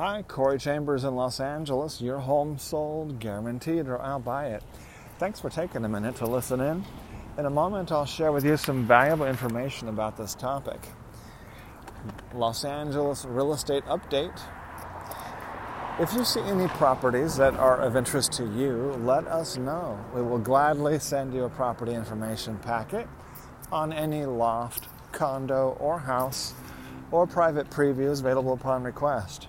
Hi, Corey Chambers in Los Angeles. Your home sold, guaranteed, or I'll buy it. Thanks for taking a minute to listen in. In a moment, I'll share with you some valuable information about this topic. Los Angeles real estate update. If you see any properties that are of interest to you, let us know. We will gladly send you a property information packet on any loft, condo, or house, or private previews available upon request.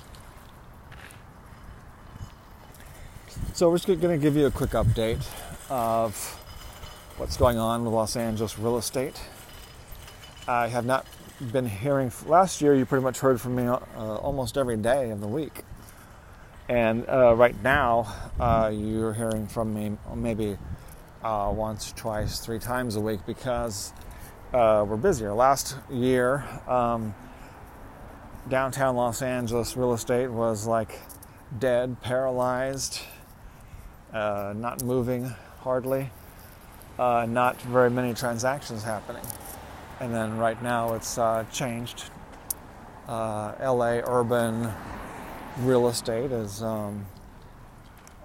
So we're just going to give you a quick update of what's going on with Los Angeles real estate. I have not been hearing. Last year, you pretty much heard from me uh, almost every day of the week, and uh, right now, uh, you're hearing from me maybe uh, once, twice, three times a week because uh, we're busier. Last year, um, downtown Los Angeles real estate was like dead, paralyzed uh, not moving hardly, uh, not very many transactions happening. And then right now it's uh, changed. Uh, LA urban real estate is um,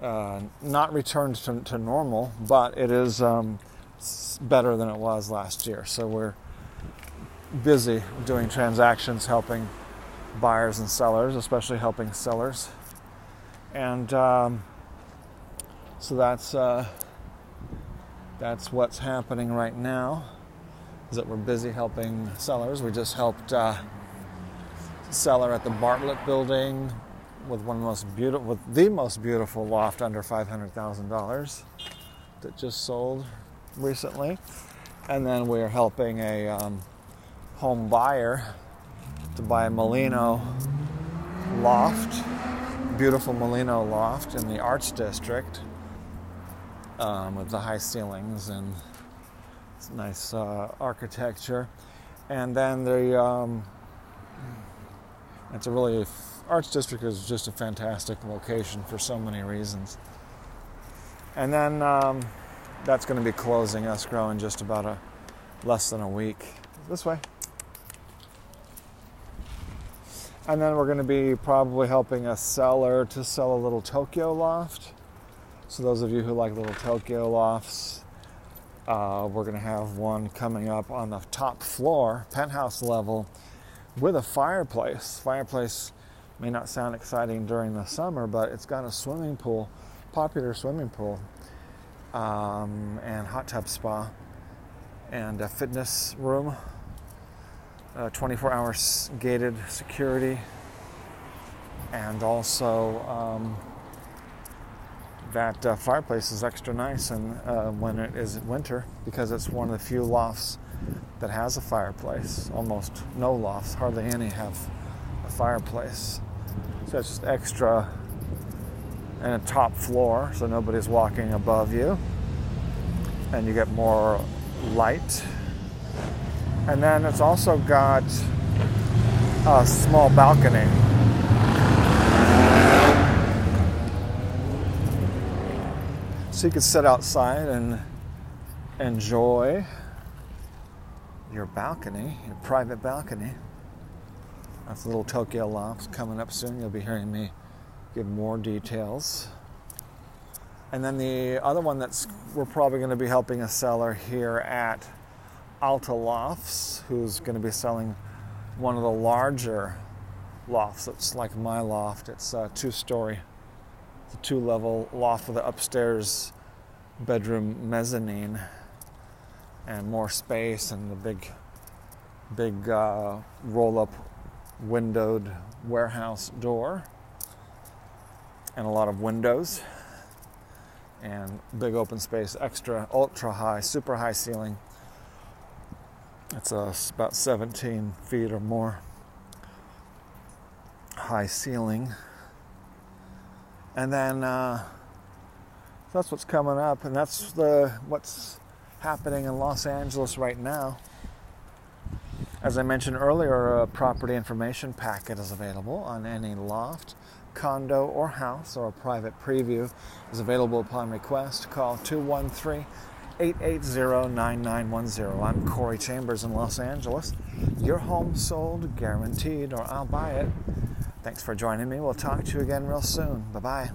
uh, not returned to, to, normal, but it is um, better than it was last year. So we're busy doing transactions, helping buyers and sellers, especially helping sellers. And um, so that's uh, that's what's happening right now. Is that we're busy helping sellers. We just helped uh, seller at the Bartlett Building with one of the most beautiful, with the most beautiful loft under five hundred thousand dollars that just sold recently, and then we're helping a um, home buyer to buy a Molino loft, beautiful Molino loft in the Arts District um, with the high ceilings and nice uh, architecture. And then the um, it's a really Arts District is just a fantastic location for so many reasons. And then um, that's going to be closing escrow in just about a less than a week. This way. And then we're going to be probably helping a seller to sell a little Tokyo loft. So, those of you who like little Tokyo lofts, uh, we're going to have one coming up on the top floor, penthouse level, with a fireplace. Fireplace may not sound exciting during the summer, but it's got a swimming pool, popular swimming pool, um, and hot tub spa, and a fitness room, uh, 24 hours gated security, and also. Um, that uh, fireplace is extra nice and uh, when it is winter because it's one of the few lofts that has a fireplace. Almost no lofts, hardly any have a fireplace. So it's just extra and a top floor so nobody's walking above you and you get more light. And then it's also got a small balcony So you could sit outside and enjoy your balcony, your private balcony. That's a little Tokyo loft coming up soon. You'll be hearing me give more details. And then the other one that's we're probably going to be helping a seller here at Alta Lofts, who's going to be selling one of the larger lofts. It's like my loft. It's a two-story a two level loft with the upstairs bedroom mezzanine and more space and the big, big uh, roll up windowed warehouse door and a lot of windows and big open space, extra, ultra high, super high ceiling. It's uh, about 17 feet or more high ceiling. And then uh, that's what's coming up, and that's the what's happening in Los Angeles right now. As I mentioned earlier, a property information packet is available on any loft, condo, or house, or a private preview is available upon request. Call 213 880 9910. I'm Corey Chambers in Los Angeles. Your home sold, guaranteed, or I'll buy it. Thanks for joining me. We'll talk to you again real soon. Bye bye.